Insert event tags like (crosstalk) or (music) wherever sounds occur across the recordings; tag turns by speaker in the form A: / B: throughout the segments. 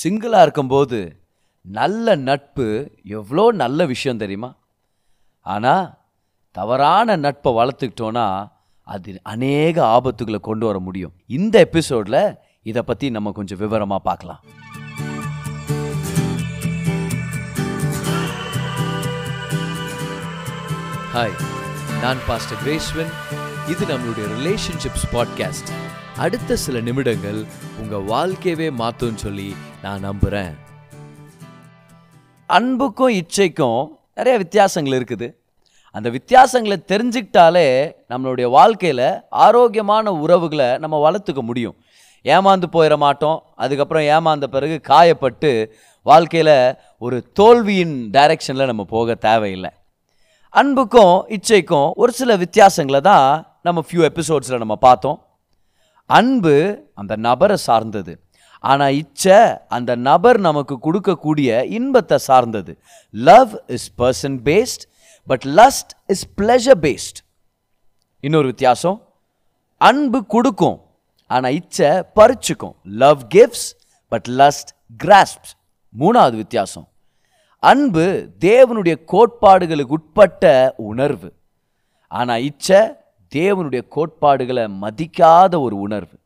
A: சிங்கிளாக இருக்கும்போது நல்ல நட்பு எவ்வளோ நல்ல விஷயம் தெரியுமா? ஆனால் தவறான நட்பை வளர்த்துக்கிட்டோன்னா அது அநேக ஆபத்துகளை கொண்டு வர முடியும். இந்த எபிசோடில் இதை பற்றி நம்ம கொஞ்சம் விவரமாக பார்க்கலாம். ஹாய் நான் பாஸ்டர் கிரேஸ்வன். இது நம்மளுடைய ரிலேஷன்ஷிப்ஸ் பாட்காஸ்ட் அடுத்த சில நிமிடங்கள் உங்கள் வாழ்க்கையவே மாற்றும்னு சொல்லி நான் நம்புகிறேன் அன்புக்கும் இச்சைக்கும் நிறைய வித்தியாசங்கள் இருக்குது. அந்த வித்தியாசங்களை தெரிஞ்சுக்கிட்டாலே நம்மளுடைய வாழ்க்கையில் ஆரோக்கியமான உறவுகளை நம்ம வளர்த்துக்க முடியும். ஏமாந்து போயிட மாட்டோம். அதுக்கப்புறம் ஏமாந்த பிறகு காயப்பட்டு வாழ்க்கையில் ஒரு தோல்வியின் டைரெக்ஷனில் நம்ம போக தேவையில்லை. அன்புக்கும் இச்சைக்கும் ஒரு சில வித்தியாசங்களை தான் நம்ம ஃபியூ எபிசோட்ஸில் நம்ம பார்த்தோம். அன்பு அந்த நபரை சார்ந்தது. ஆனால் இச்சை அந்த நபர் நமக்கு கொடுக்கக்கூடிய இன்பத்தை சார்ந்தது. Love is person based but lust is pleasure based இன்னொரு வித்தியாசம். அன்பு கொடுக்கும் ஆனால் இச்சை பறிச்சுக்கும். Love gives but lust grasp மூணாவது வித்தியாசம். அன்பு தேவனுடைய கோட்பாடுகளுக்கு உட்பட்ட உணர்வு. ஆனால் இச்சை தேவனுடைய கோட்பாடுகளை மதிக்காத ஒரு உணர்வு.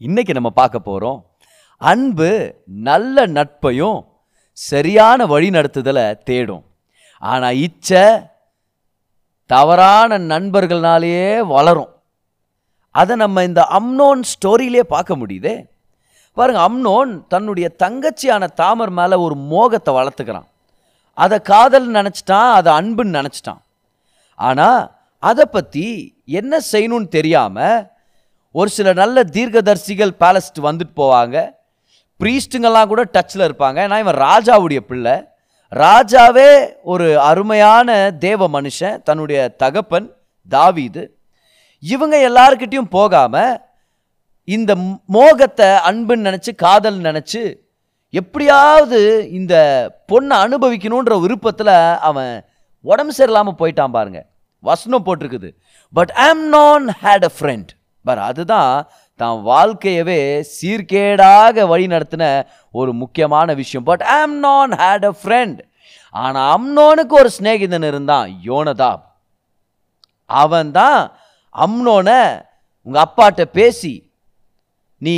A: இன்றைக்கி நம்ம பார்க்க போகிறோம் அன்பு நல்ல நட்பையும் சரியான வழி நடத்துதலை தேடும். ஆனால் இச்சை தவறான நண்பர்கள்னாலேயே வளரும். அதை நம்ம இந்த அம்னோன் ஸ்டோரியிலே பார்க்க முடியுதே. பாருங்க அம்னோன் தன்னுடைய தங்கச்சியான தாமர் மேலே ஒரு மோகத்தை வளர்த்துக்கிறான். அதை காதல் நினச்சிட்டான் அதை அன்புன்னு நினச்சிட்டான். ஆனால் அதை பற்றி என்ன செய்யணும்னு தெரியாமல் ஒரு சில நல்ல தீர்க்கதர்சிகள் பேலஸ்ட் வந்துட்டு போவாங்க. ப்ரீஸ்ட்டுங்கெல்லாம் கூட டச்சில் இருப்பாங்க. ஏன்னா இவன் ராஜாவுடைய பிள்ளை. ராஜாவே ஒரு அருமையான தேவ மனுஷன் தன்னுடைய தகப்பன் தாவீது. இவங்க எல்லாருக்கிட்டையும் போகாமல் இந்த மோகத்தை அன்புன்னு நினச்சி காதல் நினச்சி எப்படியாவது இந்த பொண்ணை அனுபவிக்கணுன்ற விருப்பத்தில் அவன் உடம்பு சரியில்லாமல் போயிட்டான் பாருங்கள் வசனம் போட்டிருக்குது. பட் ஐம் நான் ஹேட் அ ஃப்ரெண்ட் பர் அதுதான் தான் வாழ்க்கையவே சீர்கேடாக வழி நடத்தின ஒரு முக்கியமான விஷயம். பட் ஆம் நான் ஹேட் அ ஃப்ரெண்ட் ஆனால் அம்னோனுக்கு ஒரு சிநேகிதன் இருந்தான் யோனதாப். அவன் தான் அம்னோனை உங்கள் அப்பாட்ட பேசி நீ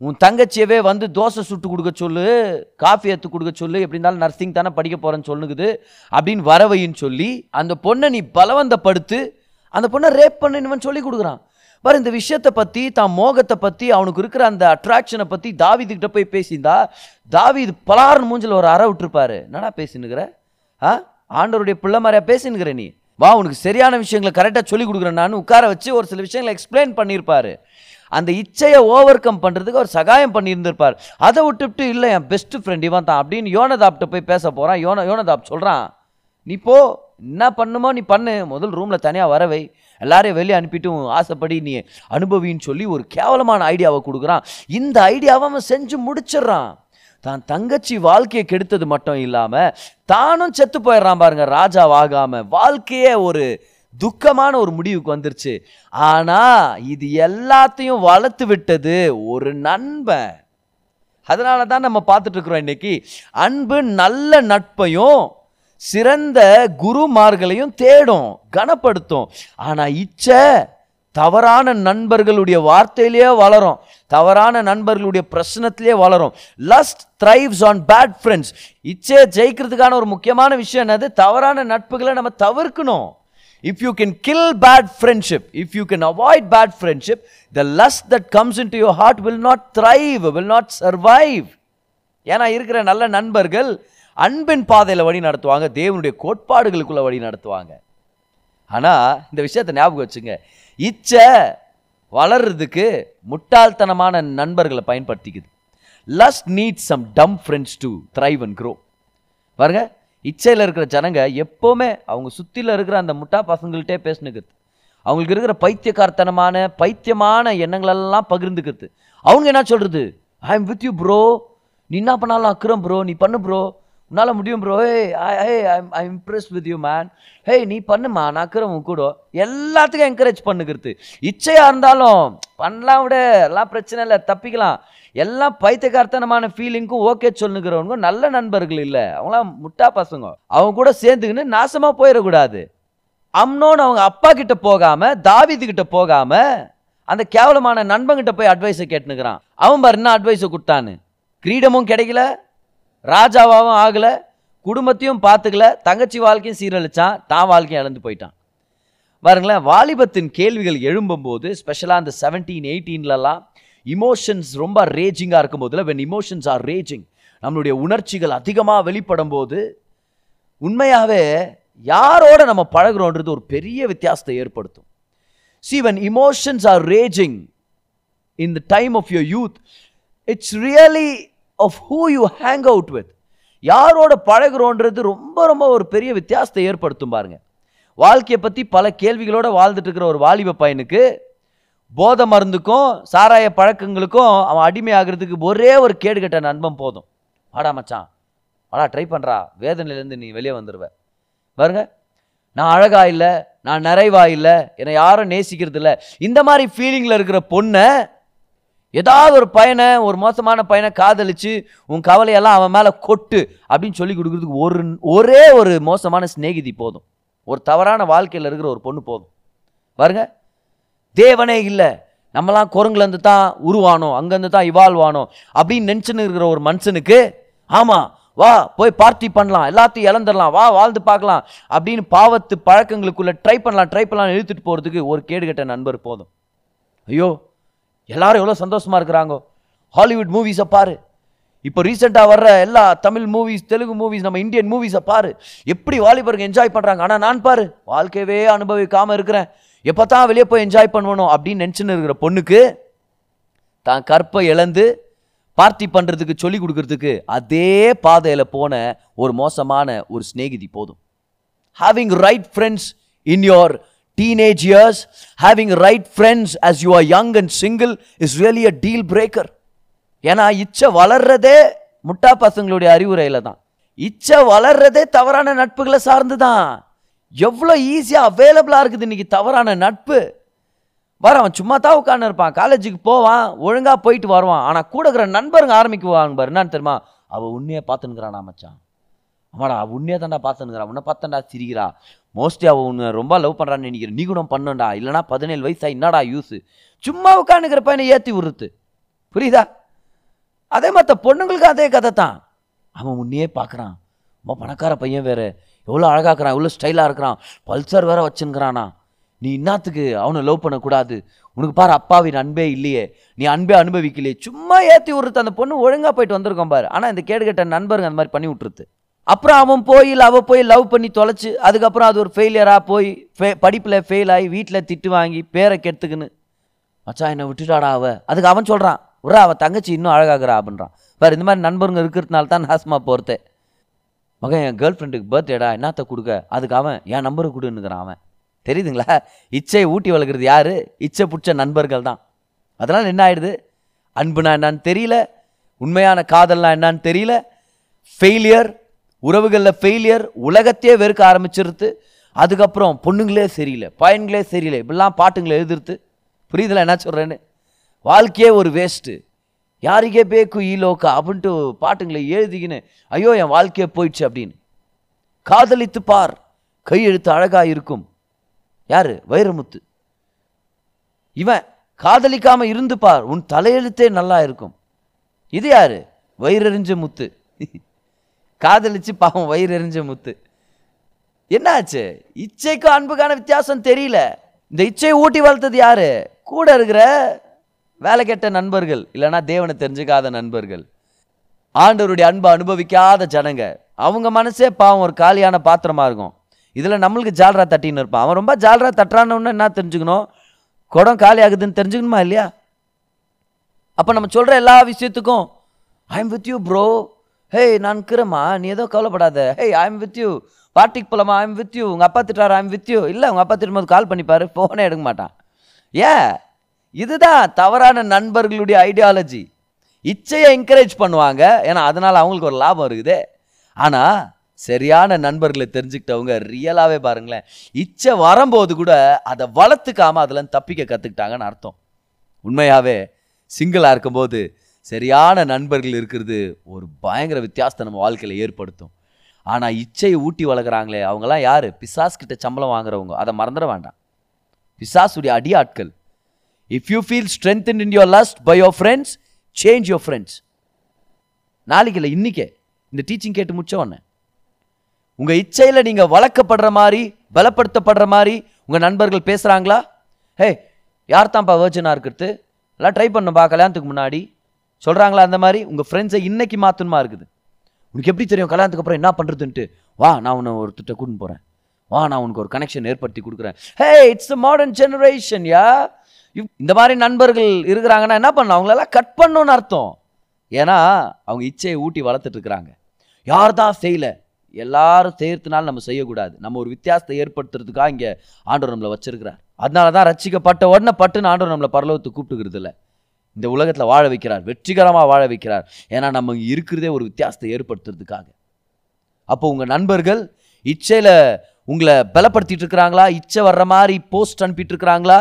A: உன் தங்கச்சியவே வந்து தோசை சுட்டு கொடுக்க சொல்லு காஃபி எடுத்து கொடுக்க சொல்லு எப்படி இருந்தாலும் நர்சிங் தானே படிக்க போகிறேன்னு சொல்லுங்குது அப்படின்னு வரவையின்னு சொல்லி அந்த பொண்ணை நீ பலவந்தப்படுத்து அந்த பொண்ணை ரேப் பண்ணுன்னு சொல்லி கொடுக்குறான். பாரு இந்த விஷயத்தை பற்றி தான் மோகத்தை பற்றி அவனுக்கு இருக்கிற அந்த அட்ராக்ஷனை பற்றி தாவிதுக்கிட்ட போய் பேசியிருந்தா தாவிது பலாரன் மூஞ்சில் ஒரு அற விட்டுருப்பாரு. என்னடா பேசினுக்கிற ஆ? ஆண்டவருடைய பிள்ளை மாதிரியா பேசினுக்கிற நீ? வா உனக்கு சரியான விஷயங்களை கரெக்டாக சொல்லி கொடுக்குறேன் நான் உட்கார வச்சு ஒரு சில விஷயங்களை எக்ஸ்பிளைன் பண்ணியிருப்பாரு. அந்த இச்சையை ஓவர் கம் பண்ணுறதுக்கு அவர் சகாயம் பண்ணியிருந்திருப்பார். அதை விட்டுவிட்டு இல்லை என் பெஸ்ட் ஃப்ரெண்ட் இவன் தான் அப்படின்னு யோனதாப்ட்ட போய் பேச போகிறான் யோன யோனதாப் சொல்கிறான் நீ போ என்ன பண்ணுமோ நீ பண்ணு. முதல் ரூமில் தனியாக வரவை. எல்லாரையும் வெளியே அனுப்பிட்டு ஆசைப்படி நீ அனுபவின்னு சொல்லி ஒரு கேவலமான ஐடியாவை கொடுக்குறான். இந்த ஐடியாவை அவன் செஞ்சு முடிச்சிடுறான். தான் தங்கச்சி வாழ்க்கையை கெடுத்தது மட்டும் இல்லாமல் தானும் செத்து போயிடுறான் பாருங்க ராஜாவாகாமல் வாழ்க்கையே ஒரு துக்கமான ஒரு முடிவுக்கு வந்துருச்சு. ஆனால் இது எல்லாத்தையும் வளர்த்து விட்டது ஒரு நண்பன். அதனால தான் நம்ம பார்த்துட்ருக்குறோம் இன்னைக்கு. அன்பு நல்ல நட்பையும் சிறந்த குருமார்களையும் தேடும் கனப்படுத்தும். ஆனால் இச்சை தவறான நண்பர்களுடைய வார்த்தையிலேயே வளரும். தவறான நண்பர்களுடைய பிரச்சனத்திலேயே வளரும். Lust thrives on bad friends இச்சையை ஜெயிக்கிறதுக்கான ஒரு முக்கியமான விஷயம் என்னது? தவறான நட்புகளை நம்ம தவிர்க்கணும். If you can kill bad friendship if you can avoid bad friendship the lust that comes into your heart will not thrive will not survive. ஏன்னா இருக்கிற நல்ல நண்பர்கள் அன்பின் பாதையில் வழி நடத்துவாங்க தேவனுடைய கோட்பாடுகளுக்குள்ள வழி நடத்துவாங்க. ஆனால் இந்த விஷயத்தை ஞாபகம் வச்சுங்க. இச்சை வளர்றதுக்கு முட்டாள்தனமான நண்பர்களை பயன்படுத்திக்குது. Lust need some dumb friends to thrive and grow பாருங்க இச்சையில் இருக்கிற ஜனங்க எப்போவுமே அவங்க சுற்றியில் இருக்கிற அந்த முட்டா பசங்கள்கிட்டே பேசுனுக்குது. அவங்களுக்கு இருக்கிற பைத்தியக்காரத்தனமான பைத்தியமான எண்ணங்களெல்லாம் பகிர்ந்துக்கிறது அவங்க என்ன சொல்கிறது I am with you bro நீ என்ன பண்ணாலும் அக்குறம் ப்ரோ நீ பண்ணு ப்ரோ உன்னால் முடியும் bro hey hey I impress with you man hey நீ பண்ணுமா? நான் இருக்கிறவன் கூட. எல்லாத்துக்கும் என்கரேஜ் பண்ணுகிறது. இச்சையாக இருந்தாலும் பண்ணலாம் விட. எல்லாம் பிரச்சனை இல்லை தப்பிக்கலாம். எல்லாம் பைத்தியகார்த்தனமான ஃபீலிங்க்கும் ஓகே சொல்லுங்கிறவங்க நல்ல நண்பர்கள் இல்லை. அவங்களாம் முட்டா பசங்க. அவங்க கூட சேர்ந்துக்கின்னு நாசமாக போயிடக்கூடாது. அம்னோன்னு அவங்க அப்பா கிட்ட போகாமல் தாவீது போகாமல் அந்த கேவலமான நண்பங்கிட்ட போய் அட்வைஸை கேட்டுனுக்கிறான் அவன் பாரு என்ன அட்வைஸை கொடுத்தான்னு. கிரீடமும் கிடைக்கல ராஜாவாகவும் ஆகலை குடும்பத்தையும் பார்த்துக்கல தங்கச்சி வாழ்க்கையும் சீரழிச்சான் தான் வாழ்க்கையும் இழந்து போயிட்டான். பாருங்களேன் வாலிபத்தின் கேள்விகள் எழும்பும்போது ஸ்பெஷலாக அந்த செவன்டீன் எயிட்டீன்லலாம் இமோஷன்ஸ் ரொம்ப ரேஜிங்காக இருக்கும் போதில் வென் இமோஷன்ஸ் ஆர் ரேஜிங் நம்மளுடைய உணர்ச்சிகள் அதிகமாக வெளிப்படும் போது உண்மையாகவே யாரோட நம்ம பழகுறோன்றது ஒரு பெரிய வித்தியாசத்தை ஏற்படுத்தும். See when emotions are raging in the time of your youth it's really of who you hang out with யாரோட பழகுறோன்றது ரொம்ப ரொம்ப ஒரு பெரிய வித்தியாசத்தை ஏற்படுத்தும் பாருங்க. வாழ்க்கையை பற்றி பல கேள்விகளோடு வாழ்ந்துட்டு இருக்கிற ஒரு வாலிப பையனுக்கு போதை மருந்துக்கும் சாராய பழக்கங்களுக்கும் அவன் அடிமை ஆகிறதுக்கு ஒரே ஒரு கேடு கட்ட நண்பன் போதும். வாடா மச்சான். வாடா ட்ரை பண்ணுறா வேதனையிலேருந்து நீ வெளியே வந்துடுவ பாருங்க. நான் அழகா இல்லை நான் நிறைவா இல்லை என்னை யாரும் நேசிக்கிறது இல்லை. இந்த மாதிரி ஃபீலிங்கில் இருக்கிற பொண்ணை ஏதாவது ஒரு பையனை ஒரு மோசமான பையனை காதலிச்சு உன் கவலையெல்லாம் அவன் மேலே கொட்டு அப்படின்னு சொல்லி கொடுக்குறதுக்கு ஒரு ஒரே ஒரு மோசமான சிநேகிதி போதும். ஒரு தவறான வாழ்க்கையில் இருக்கிற ஒரு பொண்ணு போதும். பாருங்க. தேவனே இல்லை. நம்மலாம் குரங்குலேருந்து தான் உருவானோம். அங்கேருந்து தான் இவால்வ் ஆனோம் அப்படின்னு நினச்சின்னு இருக்கிற ஒரு மனுஷனுக்கு ஆமாம் வா போய் பார்ட்டி பண்ணலாம். எல்லாத்தையும் இழந்துடலாம். வா வாழ்ந்து பார்க்கலாம் அப்படின்னு பாவத்து பழக்கங்களுக்குள்ளே ட்ரை பண்ணலாம் ட்ரை பண்ணலாம் இழுத்துட்டு போகிறதுக்கு ஒரு கேடுகட்ட நண்பர் போதும். ஐயோ எல்லாரும் எவ்வளோ சந்தோஷமாக இருக்கிறாங்கோ. ஹாலிவுட் மூவிஸை பாரு. இப்போ ரீசெண்டாக வர்ற எல்லா தமிழ் மூவிஸ் தெலுங்கு மூவிஸ் நம்ம இந்தியன் மூவிஸை பாரு. எப்படி வாலிபருக்கு என்ஜாய் பண்ணுறாங்க ஆனால் நான் பாரு வாழ்க்கையவே அனுபவிக்காமல் இருக்கிறேன். எப்போ தான் வெளியே போய் என்ஜாய் பண்ணணும் அப்படின்னு நினச்சின்னு இருக்கிற பொண்ணுக்கு தான் கற்பை இழந்து பார்ட்டி பண்ணுறதுக்கு சொல்லி கொடுக்கறதுக்கு அதே பாதையில் போன ஒரு மோசமான ஒரு சிநேகிதி போதும். Having right friends in your teenage years, having right friends as you are young and single is really a deal breaker. ஏன்னா இச்சை வளர்றதே முட்டா பசங்களுடைய அறிவுரையில் தான். இச்சை வளர்றதே தவறான நட்புகளை சார்ந்து தான் எவ்வளோ ஈஸியாக அவைலபிளாக இருக்குது இன்றைக்கி தவறான நட்பு. வர அவன் சும்மா தான் உட்காந்து இருப்பான். காலேஜுக்கு போவான் ஒழுங்காக போயிட்டு வருவான். ஆனால் கூட இருக்கிற நண்பருங்க ஆரம்பிக்குவாங்க பாரு என்னன்னு தெரியுமா? அவள் உண்மையை பார்த்துன்னுக்கிறானா மச்சான்? ஆமாடா உன்னே உன்னையே தான்டா உன்னை பார்த்தண்டா சிரிக்கிறா. மோஸ்ட்லி அவள் உன்னை ரொம்ப லவ் பண்ணுறான்னு நினைக்கிறேன் நீ கூட பண்ணண்டா இல்லைனா பதினேழு வயசா என்னடா யூஸு சும்மா உட்காந்துக்கிற பையனை ஏற்றி விடுறது. புரியுதா? அதே மற்ற பொண்ணுங்களுக்கு அதே கதை தான். அவன் உன்னையே பார்க்குறான். ரொம்ப பணக்கார பையன் வேறு. எவ்வளோ அழகாக்குறான் எவ்வளோ ஸ்டைலாக இருக்கிறான். பல்சர் வேற வச்சுங்கிறானா நீ இன்னாத்துக்கு அவனை லவ் பண்ணக்கூடாது. உனக்கு பாரு அப்பாவின் அன்பே இல்லையே. நீ அன்பே அனுபவிக்கலையே. சும்மா ஏற்றி விடுறது. அந்த பொண்ணு ஒழுங்காக போயிட்டு வந்திருக்கோம் பாரு. ஆனால் இந்த கேடுகட்ட நண்பருங்க அந்த மாதிரி பண்ணி விட்டுருது. அப்புறம் அவன் போய் இல்லை அவள் போய் லவ் பண்ணி தொலைச்சு அதுக்கப்புறம் அது ஒரு ஃபெயிலியராக போய் ஃபே படிப்பில் ஃபெயில் ஆகி வீட்டில் திட்டு வாங்கி பேரை கெடுத்துக்குன்னு. மச்சான் என்னை விட்டுட்டாடா அவ. அதுக்கு அவன் சொல்கிறான் உரா அவன் தங்கச்சி இன்னும் அழகாகிறா அப்படின்றான். பாரு இந்த மாதிரி நண்பருங்க இருக்கிறதுனால தான் நாசமாக போகிறதே மகன் என் கேர்ள் ஃப்ரெண்டுக்கு பர்த்டேடா என்னத்த கொடுக்க? அதுக்கு அவன் என் நம்பரை கொடுன்னுக்கிறான் அவன். தெரியுதுங்களா? இச்சையை ஊட்டி வளர்க்குறது யாரு? இச்சை பிடிச்ச நண்பர்கள் தான். அதனால் என்ன ஆயிடுது? அன்புனா என்னன்னு தெரியல. உண்மையான காதல்னா என்னன்னு தெரியல. ஃபெயிலியர் உறவுகளில் ஃபெயிலியர் உலகத்தையே வெறுக்க ஆரம்பிச்சிருது அதுக்கப்புறம் பொண்ணுங்களே சரியில்லை பையன்களே சரியில்லை இப்படிலாம் பாட்டுங்களை எழுதுறது புரியுதுல என்ன சொல்கிறேன்னு வாழ்க்கையே ஒரு வேஸ்ட்டு யாருக்கே பேக்கு ஈலோக்கா அப்படின்ட்டு பாட்டுங்களை எழுதிக்கின்னு ஐயோ என் வாழ்க்கையே போயிடுச்சு அப்படின்னு. காதலித்து பார். கையெழுத்து அழகாக இருக்கும். யார்? வைரமுத்து. இவன் காதலிக்காமல் இருந்து பார். உன் தலையெழுத்தே நல்லா இருக்கும். இது யாரு? வயிறறிஞ்ச முத்து. (laughs) காதலிச்சு பாவம் வயிறு எரிஞ்ச முத்து. என்னாச்சு? இச்சைக்கும் அன்புக்கான வித்தியாசம் தெரியல. இந்த இச்சையை ஊட்டி வளர்த்தது யாரு? கூட இருக்கிற வேலை கெட்ட நண்பர்கள் இல்லைன்னா தேவனை தெரிஞ்சுக்காத நண்பர்கள். ஆண்டவருடைய அன்பை அனுபவிக்காத ஜனங்க. அவங்க மனசே பாவம் ஒரு காலியான பாத்திரமா இருக்கும். இதில் நம்மளுக்கு ஜால்ரா தட்டின்னு இருப்பான். அவன் ரொம்ப ஜால்ரா தட்டுறான்னு என்ன தெரிஞ்சுக்கணும்? குடம் காலி ஆகுதுன்னு தெரிஞ்சுக்கணுமா இல்லையா? அப்போ நம்ம சொல்கிற எல்லா விஷயத்துக்கும் I am with you bro hey நான் இருக்கிறேம்மா நீ ஏதோ கவலைப்படாத. Hey I am with you பார்ட்டிக்கு போலாமா? ஐம் வித் யூ உங்கள் அப்பா திட்டார் ஐம் வித் யூ இல்லை உங்கள் அப்பா திட்டும்போது கால் பண்ணிப்பாரு ஃபோனே எடுக்க மாட்டான். ஏன் இதுதான் தவறான நண்பர்களுடைய ஐடியாலஜி இச்சையை என்கரேஜ் பண்ணுவாங்க ஏன்னா அதனால் அவங்களுக்கு ஒரு லாபம் இருக்குது. ஆனால் சரியான நண்பர்களை தெரிஞ்சுக்கிட்டவங்க ரியலாகவே பாருங்களேன். இச்சை வரும்போது கூட அதை வளர்த்துக்காமல் அதில் தப்பிக்க கற்றுக்கிட்டாங்கன்னு அர்த்தம். உண்மையாகவே சிங்கிளாக இருக்கும்போது சரியான நண்பர்கள் இருக்கிறது ஒரு பயங்கர வித்தியாசத்தை நம்ம வாழ்க்கையில் ஏற்படுத்தும். ஆனால் இச்சையை ஊட்டி வளர்க்குறாங்களே அவங்களாம் யார்? பிசாஸ் கிட்ட சம்பளம் வாங்குறவங்க. அதை மறந்துட வேண்டாம். பிசாஸுடைய அடி ஆட்கள் if you feel strength in your lust by your friends change your friends நாளைக்கு இல்லை இன்னைக்கே. இந்த டீச்சிங் கேட்டு முடிச்ச உடனே. உங்கள் இச்சையில் நீங்கள் வளர்க்கப்படுற மாதிரி பலப்படுத்தப்படுற மாதிரி உங்கள் நண்பர்கள் பேசுகிறாங்களா ஹே யார் தான்ப்பா வேர்ஜனாக இருக்கிறது? எல்லாம் ட்ரை பண்ணும்பா கல்யாணத்துக்கு முன்னாடி. சொல்கிறாங்களா அந்த மாதிரி? உங்கள் ஃப்ரெண்ட்ஸை இன்னைக்கு மாற்றணுமா இருக்குது. உனக்கு எப்படி தெரியும்? கல்யாணத்துக்கு அப்புறம் என்ன பண்ணுறதுன்ட்டு வா நான் உன்னை ஒருத்திட்ட கூட்டின்னு போகிறேன் வா நான் உனக்கு ஒரு கனெக்ஷன் ஏற்படுத்தி கொடுக்குறேன். Hey it's modern generation yeah இந்த மாதிரி நண்பர்கள் இருக்கிறாங்கன்னா என்ன பண்ணணும் அவங்களெல்லாம் கட் பண்ணணும்னு அர்த்தம். ஏன்னா அவங்க இச்சையை ஊட்டி வளர்த்துட்டு இருக்கிறாங்க. யார் தான் செய்யலை? எல்லாரும் செய்யறதுனால நம்ம செய்யக்கூடாது. நம்ம ஒரு வித்தியாசத்தை ஏற்படுத்துறதுக்காக இங்கே ஆண்டவர் நம்மளை வச்சிருக்கிறார். அதனால தான் ரச்சிக்கப்பட்ட உடனே பட்டுன்னு ஆண்டவர் நம்மளை பரலோகத்தை கூப்பிட்டுக்கிறது இல்லை இந்த உலகத்தில் வாழ வைக்கிறார் வெற்றிகரமாக வாழ வைக்கிறார். ஏன்னா நம்ம இருக்கிறதே ஒரு வித்தியாசத்தை ஏற்படுத்துறதுக்காக. அப்போ உங்கள் நண்பர்கள் இச்சையில் உங்களை பலப்படுத்திட்டு இருக்கிறாங்களா இச்சை வர்ற மாதிரி போஸ்ட் அனுப்பிட்டு இருக்கிறாங்களா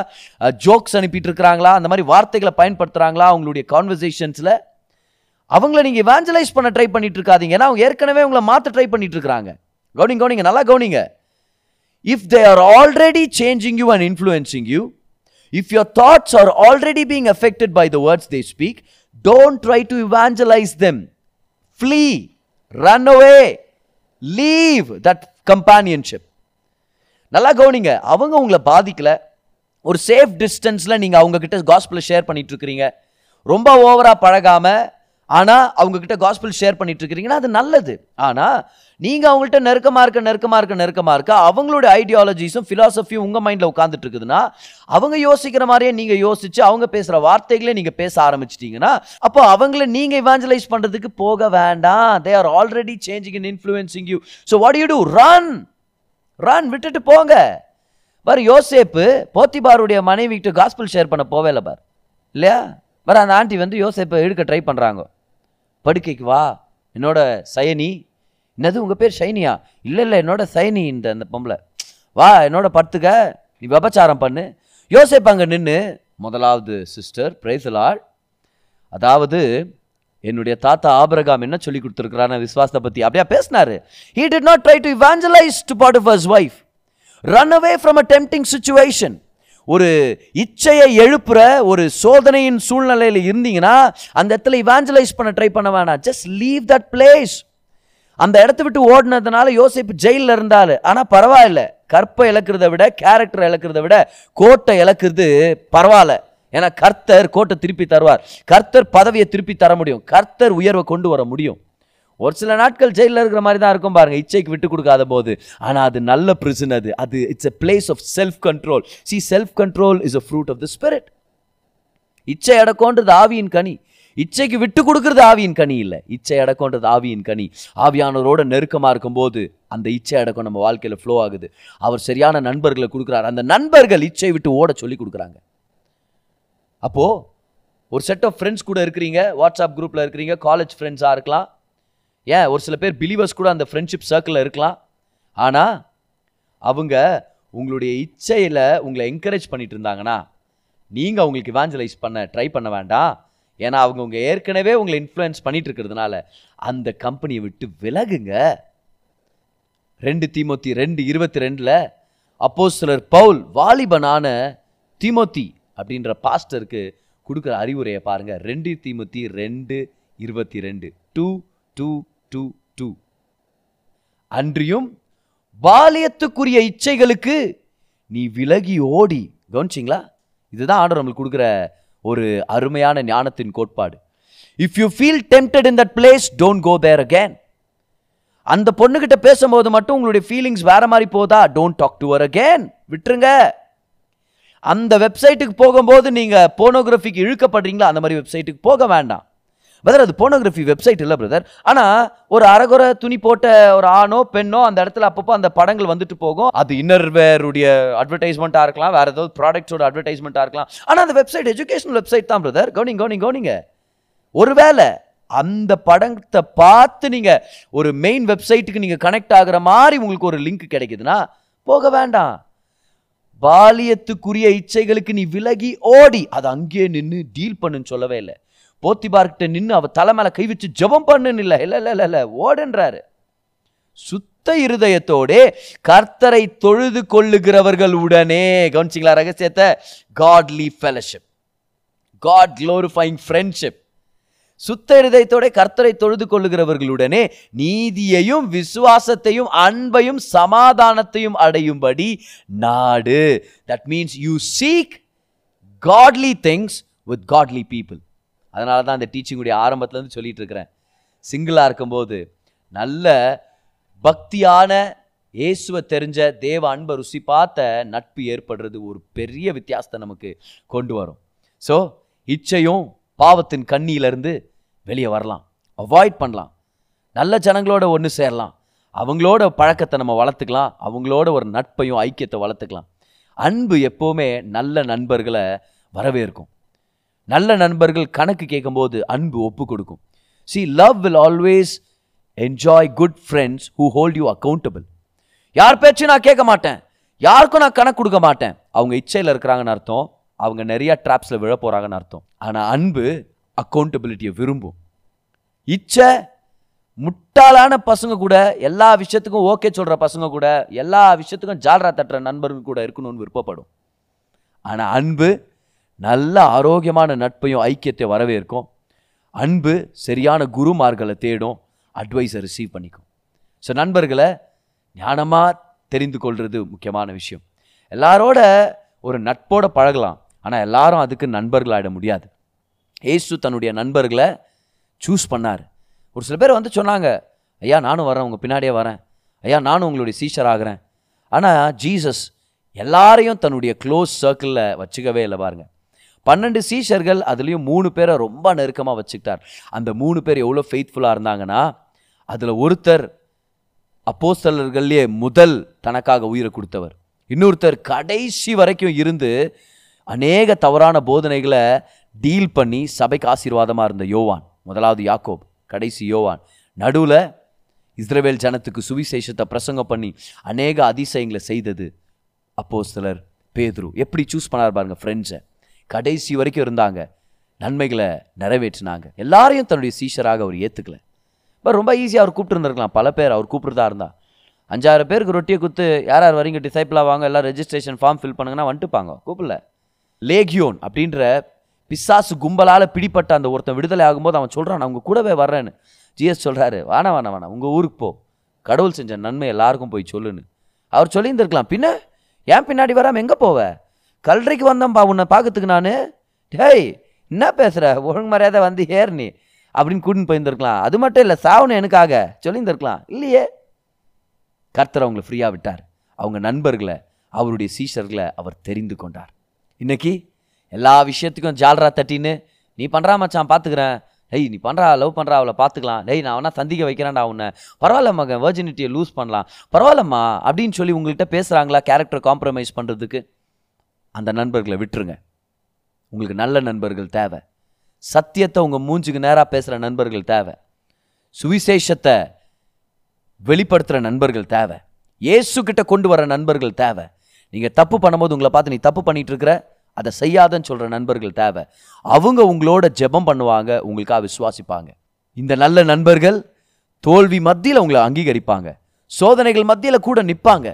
A: ஜோக்ஸ் அனுப்பிட்டு இருக்கிறாங்களா அந்த மாதிரி வார்த்தைகளை பயன்படுத்துகிறாங்களா அவங்களுடைய கான்வர்சேஷன்ஸில் அவங்கள நீங்கள் இவாஞ்சலைஸ் பண்ண ட்ரை பண்ணிட்டு இருக்காதீங்க ஏன்னா அவங்க ஏற்கனவே உங்களை மாற்ற ட்ரை பண்ணிட்டு இருக்கிறாங்க கவனிங்க கவனிங்க நல்லா கவனிங்க. If they are already changing you and influencing you if your thoughts are already being affected by the words they speak don't try to evangelize them flee run away leave that companionship நல்லா கவனிங்க. அவங்க உங்களை பாதிக்கல. ஒரு safe டிஸ்டன்ஸில் நீங்கள் அவங்கக்கிட்ட gospel share பண்ணிட்டு இருக்கிறீங்க. ரொம்ப ஓவராக பழகாமல் ஆனால் அவங்கக்கிட்ட காஸ்பிள் ஷேர் பண்ணிட்டு இருக்கிறீங்கன்னா அது நல்லது. ஆனால் நீங்கள் அவங்கள்ட்ட நெருக்கமாக இருக்க நெருக்கமாக இருக்க நெருக்கமாக இருக்க அவங்களோட ஐடியாலஜிஸும் ஃபிலாசபியும் உங்கள் மைண்டில் உட்காந்துட்டு இருக்குதுன்னா அவங்க யோசிக்கிற மாதிரியே நீங்கள் யோசிச்சு அவங்க பேசுகிற வார்த்தைகளே நீங்கள் பேச ஆரம்பிச்சிட்டிங்கன்னா அப்போ அவங்கள நீங்கள் இவாஞ்சலைஸ் பண்ணுறதுக்கு போக வேண்டாம். They are already changing in influencing you so what you do run run விட்டுட்டு போங்க. பார் யோசேப்பு போத்திபாருடைய மனைவிக்கிட்ட காஸ்பிள் ஷேர் பண்ண போவே இல்லை பார். இல்லையா? பாரு அந்த ஆண்டி வந்து யோசேப்பை எடுக்க ட்ரை பண்ணுறாங்க படுக்கைக்கு வா. என்னோட சயனி என்னது உங்கள் பேர் ஷைனியா? இல்லை இல்லை என்னோட சைனி இந்த அந்த பொம்பளை. வா என்னோட படுத்துக்க. நீ விபச்சாரம் பண்ணு. யோசிப்பாங்க நின்று முதலாவது சிஸ்டர் பிரைசலால் அதாவது என்னுடைய தாத்தா ஆபிரகாம் என்ன சொல்லி கொடுத்துருக்கிறான விஸ்வாசத்தை பற்றி அப்படியா பேசினாரு. He did not try to evangelize to evangelize of Potiphar's wife run away from a tempting situation ஒரு இச்சையை எழுப்புற ஒரு சோதனையின் சூழ்நிலையில் இருந்தீங்கன்னா அந்த இடத்துல இவாஞ்சலைஸ் பண்ண ட்ரை பண்ண வேணாம். ஜஸ்ட் லீவ் தட் பிளேஸ் அந்த இடத்த விட்டு ஓடினதுனால யோசிப்பு ஜெயிலில் இருந்தார். ஆனால் பரவாயில்ல. கற்பை இழக்கிறத விட கேரக்டரை இழக்கிறத விட கோட்டை இழக்கிறது பரவாயில்ல. ஏன்னா கர்த்தர் கோட்டை திருப்பி தருவார். கர்த்தர் பதவியை திருப்பி தர முடியும். கர்த்தர் உயர்வை கொண்டு வர முடியும். ஒரு சில நாட்கள் ஜெயிலில் இருக்கிற மாதிரி தான் இருக்கும் பாருங்க. இச்சைக்கு விட்டு கொடுக்காத போது. ஆனால் அது நல்ல பிரிசன் அது. அது it's a place of self control see self control is a fruit of the spirit இச்சை அடக்கோன்றது ஆவியின் கனி. இச்சைக்கு விட்டு கொடுக்கறது ஆவியின் கனி இல்லை. இச்சை அடக்கன்றது ஆவியின் கனி. ஆவியானவரோட நெருக்கமாக இருக்கும்போது அந்த இச்சை அடக்கம் நம்ம வாழ்க்கையில் ஃப்ளோ ஆகுது. அவர் சரியான நண்பர்களை கொடுக்குறாரு. அந்த நண்பர்கள் இச்சை விட்டு ஓட சொல்லி கொடுக்குறாங்க. அப்போது ஒரு செட் ஆஃப் ஃப்ரெண்ட்ஸ் கூட இருக்கிறீங்க வாட்ஸ்அப் குரூப்பில் இருக்கிறீங்க காலேஜ் ஃப்ரெண்ட்ஸாக இருக்கலாம். ஏன்? ஒரு சில பேர் பிலீவர்ஸ் கூட அந்த ஃப்ரெண்ட்ஷிப் சர்க்கிளில் இருக்கலாம். ஆனால் அவங்க உங்களுடைய இச்சையில் உங்களை என்கரேஜ் பண்ணிட்டு இருந்தாங்கன்னா நீங்கள் அவங்களுக்கு இவாஞ்சலைஸ் பண்ண ட்ரை பண்ண வேண்டாம். ஏன்னா அவங்க உங்க ஏற்கனவே உங்களை இன்ஃப்ளூயன்ஸ் பண்ணிட்டு இருக்கிறதுனால அந்த கம்பெனியை விட்டு விலகுங்க. ரெண்டு தீமோத்தி ரெண்டு இருபத்தி ரெண்டில் அப்போ சிலர் பவுல் வாலிபனான தீமோத்தி அப்படின்ற பாஸ்டருக்கு கொடுக்குற அறிவுரையை பாருங்க. ரெண்டு தீமோத்தி ரெண்டு இருபத்தி ரெண்டு. Two two two two. அன்றியும் பாலியத்துக்குரிய இச்சைகளுக்கு நீ விலகி ஓடி. கவனிச்சிங்களா? இதுதான் ஆண்டவர் நம்மளுக்கு கொடுக்குற ஒரு அருமையான ஞானத்தின் கோட்பாடு. If you feel tempted in that place don't go there again அந்த பொண்ணுகிட்ட பேசும்போது மட்டும் உங்களுடைய ஃபீலிங்ஸ் வேற மாதிரி போதா? Don't talk to our again விட்டுருங்க. அந்த வெப்சைட்டுக்கு போகும்போது நீங்கள் போனோகிராஃபிக்கு இழுக்கப்படுறீங்களா? அந்த மாதிரி வெப்சைட்டுக்கு போக வேண்டாம். பிரதர் அது போனோகிராஃபி வெப்சைட் இல்லை பிரதர் ஆனால் ஒரு அரகுறை துணி போட்ட ஒரு ஆணோ பெண்ணோ அந்த இடத்துல அப்பப்போ அந்த படங்கள் வந்துட்டு போகும். அது இன்னர்வேருடைய அட்வர்டைஸ்மெண்ட்டாக இருக்கலாம் வேறு ஏதாவது ப்ராடக்ட்ஸோட அட்வர்டைஸ்மெண்ட்டாக இருக்கலாம். ஆனால் அந்த வெப்சைட் எஜுகேஷனல் வெப்சைட் தான் பிரதர் கவுனிங் கவுனிங் கவுனிங்க. ஒருவேளை அந்த படத்தை பார்த்து நீங்கள் ஒரு மெயின் வெப்சைட்டுக்கு நீங்கள் கனெக்ட் ஆகிற மாதிரி உங்களுக்கு ஒரு லிங்க் கிடைக்குதுன்னா போக வேண்டாம். பாலியத்துக்குரிய இச்சைகளுக்கு நீ விலகி ஓடி அதை அங்கேயே நின்று டீல் பண்ணுன்னு சொல்லவே இல்லை. போத்திபார்கிட்ட நின்று அவள் தலை மேலே கை வச்சு ஜெபம் பண்ணுன்னு இல்லை. இல்லை இல்லை இல்லை ஓடுன்றாரு. சுத்த இருதயத்தோடே கர்த்தரை தொழுது கொள்ளுகிறவர்கள் உடனே கவனிச்சிங்களா ரகசியத்தை? Godly fellowship God glorifying friendship சுத்த இருதயத்தோட கர்த்தரை தொழுது கொள்ளுகிறவர்களுடனே நீதியையும் விசுவாசத்தையும் அன்பையும் சமாதானத்தையும் அடையும்படி நாடு. That means you seek godly things with godly people அதனால தான் அந்த டீச்சிங்குடைய ஆரம்பத்துலேருந்து சொல்லிட்டு இருக்கிறேன். சிங்கிளாக இருக்கும்போது நல்ல பக்தியான இயேசுவை தெரிஞ்ச தேவ அன்பை ருசி பார்த்த நட்பு ஏற்படுறது ஒரு பெரிய வித்தியாசத்தை நமக்கு கொண்டு வரும். ஸோ இச்சையும் பாவத்தின் கண்ணியிலிருந்து வெளியே வரலாம். அவாய்ட் பண்ணலாம். நல்ல ஜனங்களோட ஒன்று சேரலாம். அவங்களோட பழக்கத்தை நம்ம வளர்த்துக்கலாம். அவங்களோட ஒரு நட்பையும் ஐக்கியத்தை வளர்த்துக்கலாம். அன்பு எப்போவுமே நல்ல நண்பர்களை வரவேற்கும். நல்ல நண்பர்கள் கணக்கு கேட்கும்போது அன்பு ஒப்பு கொடுக்கும். See love will always enjoy good friends who hold you accountable யார் பேச்சும் நான் கேட்க மாட்டேன். யாருக்கும் நான் கணக்கு கொடுக்க மாட்டேன். அவங்க இச்சையில் இருக்கிறாங்கன்னு அர்த்தம். அவங்க நிறைய ட்ராப்ஸில் விழ போகிறாங்கன்னு அர்த்தம். ஆனால் அன்பு அக்கௌண்டபிலிட்டியை விரும்பும். இச்சை முட்டாளான பசங்க கூட எல்லா விஷயத்துக்கும் ஓகே சொல்கிற பசங்க கூட எல்லா விஷயத்துக்கும் ஜால்ரா தட்டுற நண்பர்கள் கூட இருக்கணும்னு விருப்பப்படும். ஆனால் அன்பு நல்ல ஆரோக்கியமான நட்பையும் ஐக்கியத்தை வரவேற்கும். அன்பு சரியான குருமார்களை தேடும் அட்வைஸை ரிசீவ் பண்ணிக்கும். ஸோ நண்பர்களை ஞானமாக தெரிந்து கொள்வது முக்கியமான விஷயம். எல்லாரோட ஒரு நட்போட பழகலாம். ஆனால் எல்லாரும் அதுக்கு நண்பர்களாகிட முடியாது. ஏசு தன்னுடைய நண்பர்களை சூஸ் பண்ணார். ஒரு சில பேர் வந்து சொன்னாங்க ஐயா நானும் வரேன் உங்கள் பின்னாடியே வரேன். ஐயா நானும் உங்களுடைய சீஷர் ஆகிறேன். ஆனால் ஜீசஸ் எல்லாரையும் தன்னுடைய க்ளோஸ் சர்க்கிளில் வச்சுக்கவே இல்லை பாருங்கள் பன்னெண்டு சீஷர்கள் அதுலேயும் மூணு பேரை ரொம்ப நெருக்கமாக வச்சுக்கிட்டார். அந்த மூணு பேர் எவ்வளோ ஃபெய்த்ஃபுல்லாக இருந்தாங்கன்னா அதில் ஒருத்தர் அப்போஸ்தலர்கள்லேயே முதல் தனக்காக உயிரை கொடுத்தவர். இன்னொருத்தர் கடைசி வரைக்கும் இருந்து அநேக தவறான போதனைகளை டீல் பண்ணி சபைக்கு ஆசீர்வாதமாக இருந்த யோவான் முதலாவது யாக்கோப் கடைசி யோவான். நடுவில் இஸ்ரவேல் ஜனத்துக்கு சுவிசேஷத்தை பிரசங்கம் பண்ணி அநேக அதிசயங்களை செய்தது அப்போஸ்தலர் பேதுரு. எப்படி சூஸ் பண்ணார் பாருங்கள் ஃப்ரெண்ட்ஸை கடைசி வரைக்கும் இருந்தாங்க. நன்மைகளை நிறைவேற்றினாங்க. எல்லாரையும் தன்னுடைய சீஷராக அவர் ஏற்றுக்கல பட் ரொம்ப ஈஸியாக அவர் கூப்பிட்டுருந்துருக்கலாம். பல பேர் அவர் கூப்பிட்றதா இருந்தா. அஞ்சாயிரம் பேருக்கு ரொட்டியை கொடுத்து யார் யார் வரீங்க? டிசைப்பிளாக வாங்க. எல்லாம் ரெஜிஸ்ட்ரேஷன் ஃபார்ம் ஃபில் பண்ணுங்கன்னா வந்துட்டுப்பாங்க. கூப்பிடல. லேகியோன் அப்படின்ற பிசாசு கும்பலால் பிடிப்பட்ட அந்த ஒருத்தன் விடுதலை ஆகும்போது அவன் சொல்கிறான் நான் உங்கள் கூடவே வர்றேன்னு. ஜிஎஸ் சொல்கிறாரு வானா வானா வானா உங்கள் ஊருக்கு போ. கடவுள் செஞ்ச நன்மை எல்லாருக்கும் போய் சொல்லுன்னு. அவர் சொல்லியிருந்திருக்கலாம். பின்ன ஏன் பின்னாடி வராமல் எங்கே போவ? கல்றைக்கு வந்தேன்ப்பா உன்னை பார்க்கறதுக்கு நான். டேய் என்ன பேசுகிற ஒழுங்கு மரியாதை வந்து ஏர் நீ. அப்படின்னு கூட்டின்னு போயிருந்திருக்கலாம். அது மட்டும் இல்லை சாவணும் எனக்காக சொல்லியிருந்துருக்கலாம். இல்லையே. கர்த்தர் அவங்களை ஃப்ரீயாக விட்டார். அவங்க நண்பர்களை அவருடைய சீஷர்களை அவர் தெரிந்து கொண்டார். இன்னைக்கு எல்லா விஷயத்துக்கும் ஜாலரா தட்டின்னு நீ பண்ணுறா மச்சான் பார்த்துக்கிறேன் டெய் நீ பண்ணுறா லவ் பண்ணுறா அவளை பார்த்துக்கலாம் டேய் நான் வேணா சந்திக்க வைக்கிறேன்டா உன்னை. பரவாயில்ல மகன் வேர்ஜினிட்டியை லூஸ் பண்ணலாம். பரவாயில்லம்மா அப்படின்னு சொல்லி உங்கள்கிட்ட பேசுகிறாங்களா கேரக்டர் காம்ப்ரமைஸ் பண்ணுறதுக்கு அந்த நண்பர்களை விட்டுருங்க. உங்களுக்கு நல்ல நண்பர்கள் தேவை. சத்தியத்தை உங்கள் மூஞ்சுக்கு நேராக பேசுகிற நண்பர்கள் தேவை. சுவிசேஷத்தை வெளிப்படுத்துகிற நண்பர்கள் தேவை. இயேசுக்கிட்ட கொண்டு வர நண்பர்கள் தேவை. நீங்கள் தப்பு பண்ணும்போது உங்களை பார்த்து நீ தப்பு பண்ணிகிட்டு இருக்கிற அதை செய்யாதன்னு சொல்கிற நண்பர்கள் தேவை. அவங்க உங்களோட ஜெபம் பண்ணுவாங்க உங்களுக்காக விசுவாசிப்பாங்க. இந்த நல்ல நண்பர்கள் தோல்வி மத்தியில் உங்களை அங்கீகரிப்பாங்க. சோதனைகள் மத்தியில் கூட நிற்பாங்க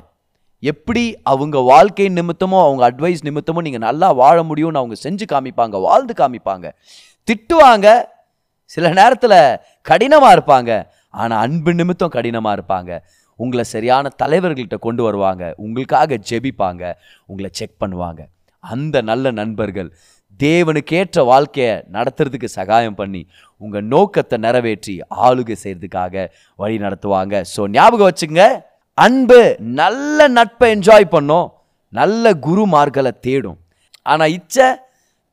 A: எப்படி அவங்க வாழ்க்கை நிமித்தமோ அவங்க அட்வைஸ் நிமித்தமோ நீங்கள் நல்லா வாழ முடியும்னு அவங்க செஞ்சு காமிப்பாங்க வாழ்ந்து காமிப்பாங்க. திட்டுவாங்க சில நேரத்தில் கடினமாக இருப்பாங்க ஆனால் அன்பு நிமித்தம் கடினமாக இருப்பாங்க. உங்களை சரியான தலைவர்கள்கிட்ட கொண்டு வருவாங்க உங்களுக்காக ஜெபிப்பாங்க உங்களை செக் பண்ணுவாங்க. அந்த நல்ல நண்பர்கள் தேவனுக்கேற்ற வாழ்க்கையை நடத்துறதுக்கு சகாயம் பண்ணி உங்கள் நோக்கத்தை நிறைவேற்றி ஆளுகை செய்கிறதுக்காக வழி நடத்துவாங்க. ஸோ ஞாபகம் வச்சுங்க அன்பு நல்ல நட்பை என்ஜாய் பண்ணும். நல்ல குருமார்களை தேடும். ஆனால் இச்சை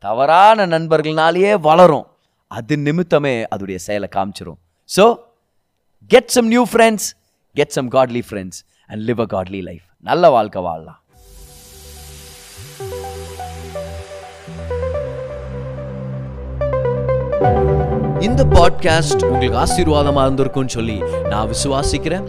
A: தவறான நண்பர்கள்னாலேயே வளரும். அது நிமித்தமே அதோடைய செயலை காமிச்சிரும். So get some new friends get some godly friends and live a godly life நல்ல வாழ்க்கை வாழலாம். இந்த பாட்காஸ்ட் உங்களுக்கு ஆசீர்வாதமா இருந்திருக்கும்னு சொல்லி நான் விசுவாசிக்கிறேன்.